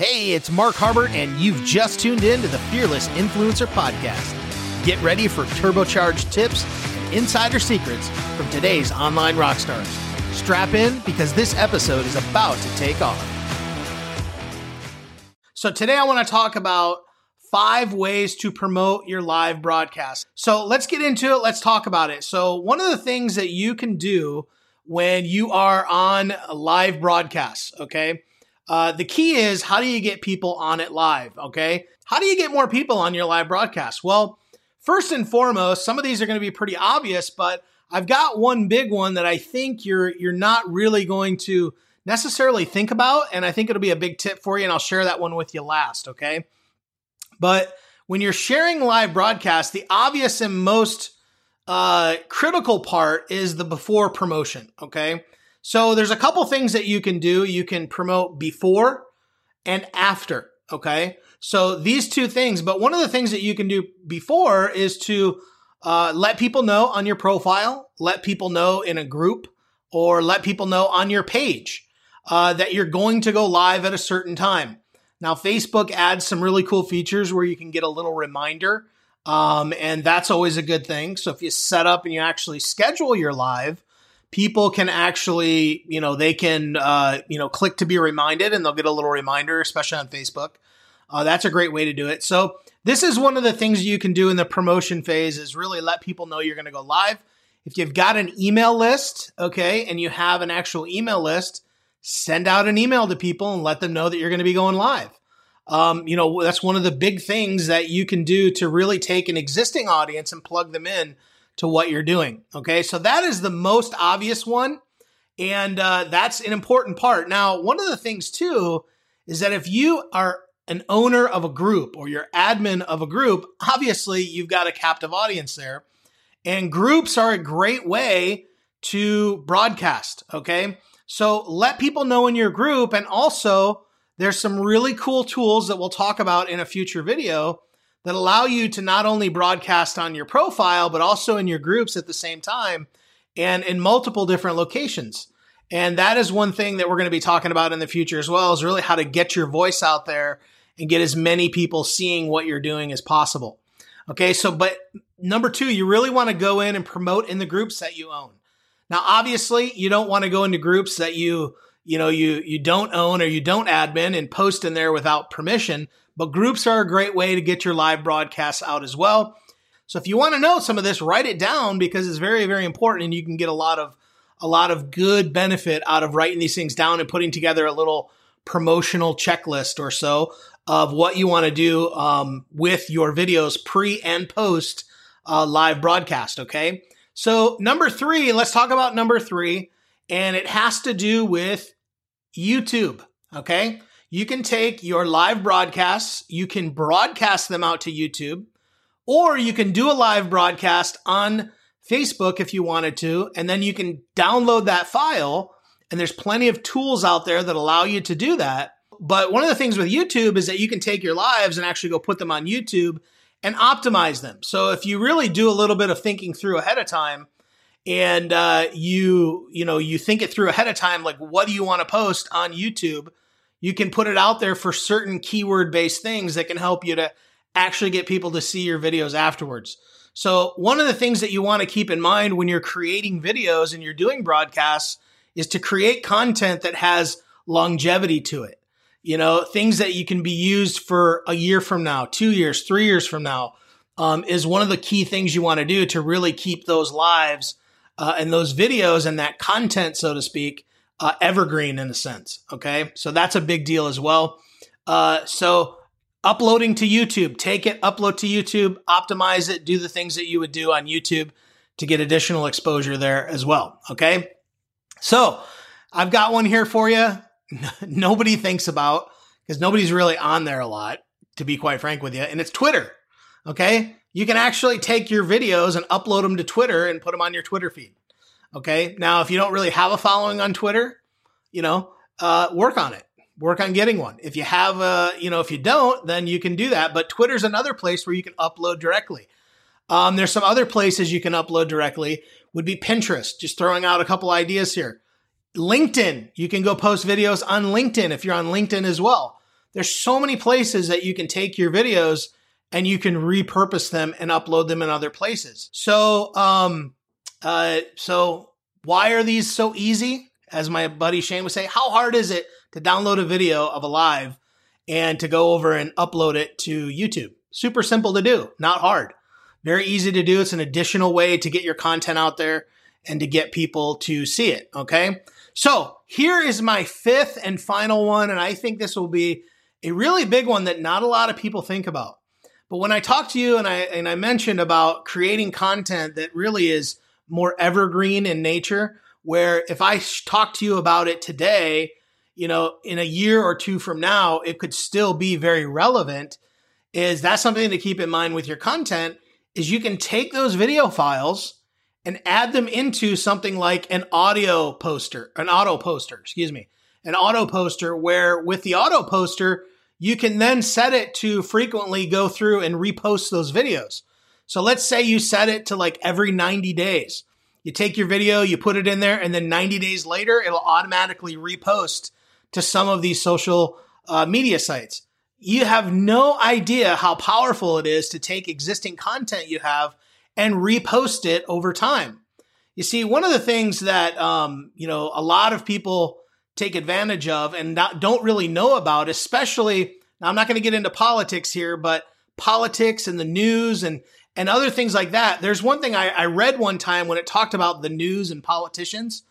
Hey, it's Mark Harbert, and you've just tuned in to the Fearless Influencer Podcast. Get ready for turbocharged tips and insider secrets from today's online rock stars. Strap in because this episode is about to take off. So, today I want to talk about five ways to promote your live broadcast. So, let's get into it. Let's talk about it. So, one of the things that you can do when you are on live broadcasts, okay? Uh, the key is how do you get people on it live? Okay. How do you get more people on your live broadcast? Well, first and foremost, some of these are going to be pretty obvious, but I've got one big one that I think you're you're not really going to necessarily think about, and I think it'll be a big tip for you, and I'll share that one with you last. Okay. But when you're sharing live broadcast, the obvious and most uh, critical part is the before promotion. Okay. So there's a couple things that you can do. You can promote before and after. Okay. So these two things, but one of the things that you can do before is to uh, let people know on your profile, let people know in a group, or let people know on your page uh, that you're going to go live at a certain time. Now, Facebook adds some really cool features where you can get a little reminder, um, and that's always a good thing. So if you set up and you actually schedule your live, people can actually, you know, they can, uh, you know, click to be reminded and they'll get a little reminder, especially on Facebook. Uh, that's a great way to do it. So this is one of the things you can do in the promotion phase is really let people know you're going to go live. If you've got an email list, okay, and you have an actual email list, send out an email to people and let them know that you're going to be going live. Um, you know, that's one of the big things that you can do to really take an existing audience and plug them in to what you're doing. Okay, so that is the most obvious one. And uh, that's an important part. Now, one of the things too is that if you are an owner of a group or you're admin of a group, obviously you've got a captive audience there. And groups are a great way to broadcast. Okay. So let people know in your group. And also, there's some really cool tools that we'll talk about in a future video that allow you to not only broadcast on your profile, but also in your groups at the same time and in multiple different locations. And that is one thing that we're going to be talking about in the future as well is really how to get your voice out there and get as many people seeing what you're doing as possible. Okay. So, but number two, you really want to go in and promote in the groups that you own. Now, obviously you don't want to go into groups that you, you know, you, you don't own or you don't admin and post in there without permission but groups are a great way to get your live broadcasts out as well. So if you want to know some of this, write it down because it's very, very important and you can get a lot of a lot of good benefit out of writing these things down and putting together a little promotional checklist or so of what you want to do um, with your videos pre and post uh, live broadcast. Okay. So, number three, let's talk about number three, and it has to do with YouTube. Okay you can take your live broadcasts, you can broadcast them out to YouTube, or you can do a live broadcast on Facebook if you wanted to, and then you can download that file. And there's plenty of tools out there that allow you to do that. But one of the things with YouTube is that you can take your lives and actually go put them on YouTube and optimize them. So if you really do a little bit of thinking through ahead of time, and uh, you you know you think it through ahead of time, like what do you want to post on YouTube? You can put it out there for certain keyword based things that can help you to actually get people to see your videos afterwards. So, one of the things that you want to keep in mind when you're creating videos and you're doing broadcasts is to create content that has longevity to it. You know, things that you can be used for a year from now, two years, three years from now, um, is one of the key things you want to do to really keep those lives uh, and those videos and that content, so to speak, uh, evergreen in a sense. Okay. So that's a big deal as well. Uh, so uploading to YouTube, take it, upload to YouTube, optimize it, do the things that you would do on YouTube to get additional exposure there as well. Okay. So I've got one here for you. Nobody thinks about because nobody's really on there a lot, to be quite frank with you. And it's Twitter. Okay. You can actually take your videos and upload them to Twitter and put them on your Twitter feed. Okay. Now, if you don't really have a following on Twitter, you know, uh, work on it. Work on getting one. If you have a, you know, if you don't, then you can do that. But Twitter's another place where you can upload directly. Um, there's some other places you can upload directly. Would be Pinterest. Just throwing out a couple ideas here. LinkedIn. You can go post videos on LinkedIn if you're on LinkedIn as well. There's so many places that you can take your videos and you can repurpose them and upload them in other places. So, um, uh, so why are these so easy? As my buddy Shane would say, how hard is it to download a video of a live and to go over and upload it to YouTube? Super simple to do, not hard. Very easy to do. It's an additional way to get your content out there and to get people to see it. Okay. So here is my fifth and final one. And I think this will be a really big one that not a lot of people think about. But when I talked to you and I, and I mentioned about creating content that really is more evergreen in nature, where if I talk to you about it today, you know, in a year or two from now, it could still be very relevant. Is that something to keep in mind with your content? Is you can take those video files and add them into something like an audio poster, an auto poster, excuse me, an auto poster where with the auto poster, you can then set it to frequently go through and repost those videos. So let's say you set it to like every 90 days. You take your video, you put it in there, and then 90 days later, it'll automatically repost to some of these social uh, media sites. You have no idea how powerful it is to take existing content you have and repost it over time. You see, one of the things that um, you know a lot of people take advantage of and not, don't really know about, especially. I'm not going to get into politics here, but politics and the news and and other things like that. There's one thing I, I read one time when it talked about the news and politicians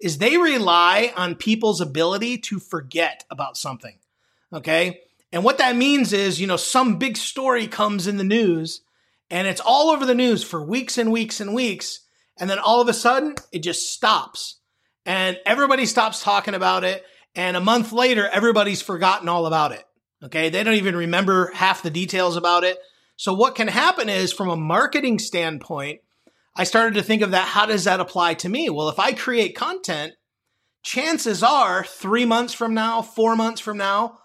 is they rely on people's ability to forget about something. Okay. And what that means is, you know, some big story comes in the news and it's all over the news for weeks and weeks and weeks. And then all of a sudden it just stops and everybody stops talking about it. And a month later, everybody's forgotten all about it. Okay. They don't even remember half the details about it. So what can happen is from a marketing standpoint, I started to think of that. How does that apply to me? Well, if I create content, chances are three months from now, four months from now,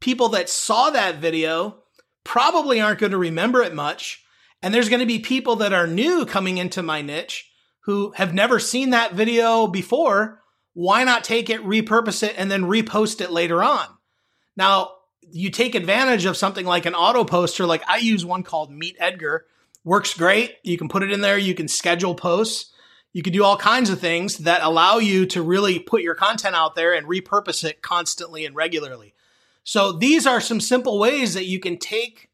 people that saw that video probably aren't going to remember it much. And there's going to be people that are new coming into my niche who have never seen that video before. Why not take it, repurpose it, and then repost it later on? Now, you take advantage of something like an auto poster. Like I use one called Meet Edgar works great. You can put it in there. You can schedule posts. You can do all kinds of things that allow you to really put your content out there and repurpose it constantly and regularly. So these are some simple ways that you can take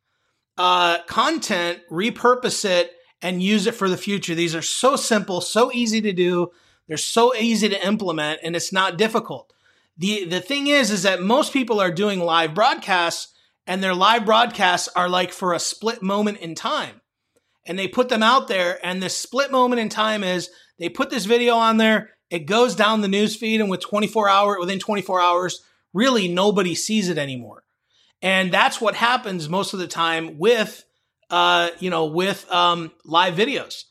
uh, content, repurpose it, and use it for the future. These are so simple, so easy to do. They're so easy to implement, and it's not difficult. The The thing is, is that most people are doing live broadcasts, and their live broadcasts are like for a split moment in time and they put them out there. And this split moment in time is they put this video on there, it goes down the news feed, and with 24 hour within 24 hours, really nobody sees it anymore. And that's what happens most of the time with uh, you know, with um, live videos.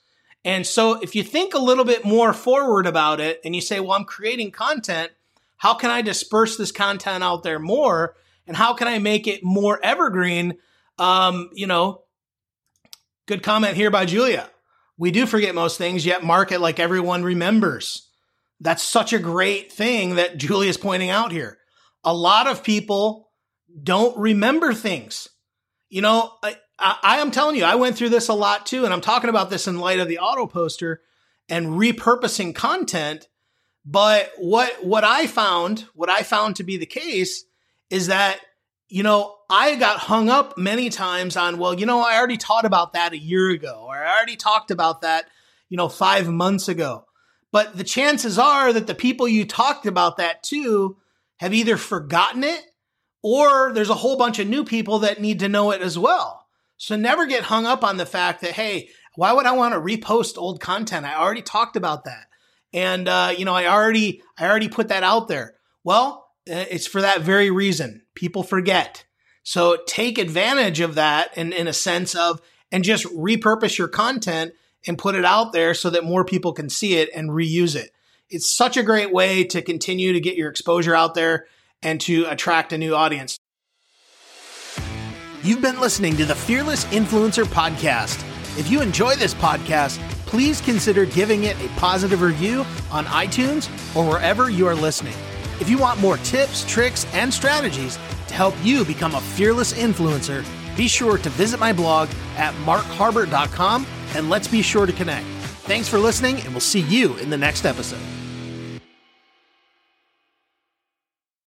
And so if you think a little bit more forward about it and you say, well, I'm creating content, how can I disperse this content out there more? And how can I make it more evergreen? Um, you know, Good comment here by Julia. We do forget most things, yet market like everyone remembers. That's such a great thing that Julia is pointing out here. A lot of people don't remember things. You know, I, I, I am telling you, I went through this a lot too, and I'm talking about this in light of the auto poster and repurposing content. But what what I found, what I found to be the case, is that you know, I got hung up many times on, well, you know, I already taught about that a year ago, or I already talked about that, you know, five months ago. But the chances are that the people you talked about that to have either forgotten it or there's a whole bunch of new people that need to know it as well. So never get hung up on the fact that, hey, why would I want to repost old content? I already talked about that. And, uh, you know, I already, I already put that out there. Well, uh, it's for that very reason. People forget. So take advantage of that in, in a sense of, and just repurpose your content and put it out there so that more people can see it and reuse it. It's such a great way to continue to get your exposure out there and to attract a new audience. You've been listening to the Fearless Influencer Podcast. If you enjoy this podcast, please consider giving it a positive review on iTunes or wherever you are listening. If you want more tips, tricks, and strategies to help you become a fearless influencer, be sure to visit my blog at markharbert.com and let's be sure to connect. Thanks for listening, and we'll see you in the next episode.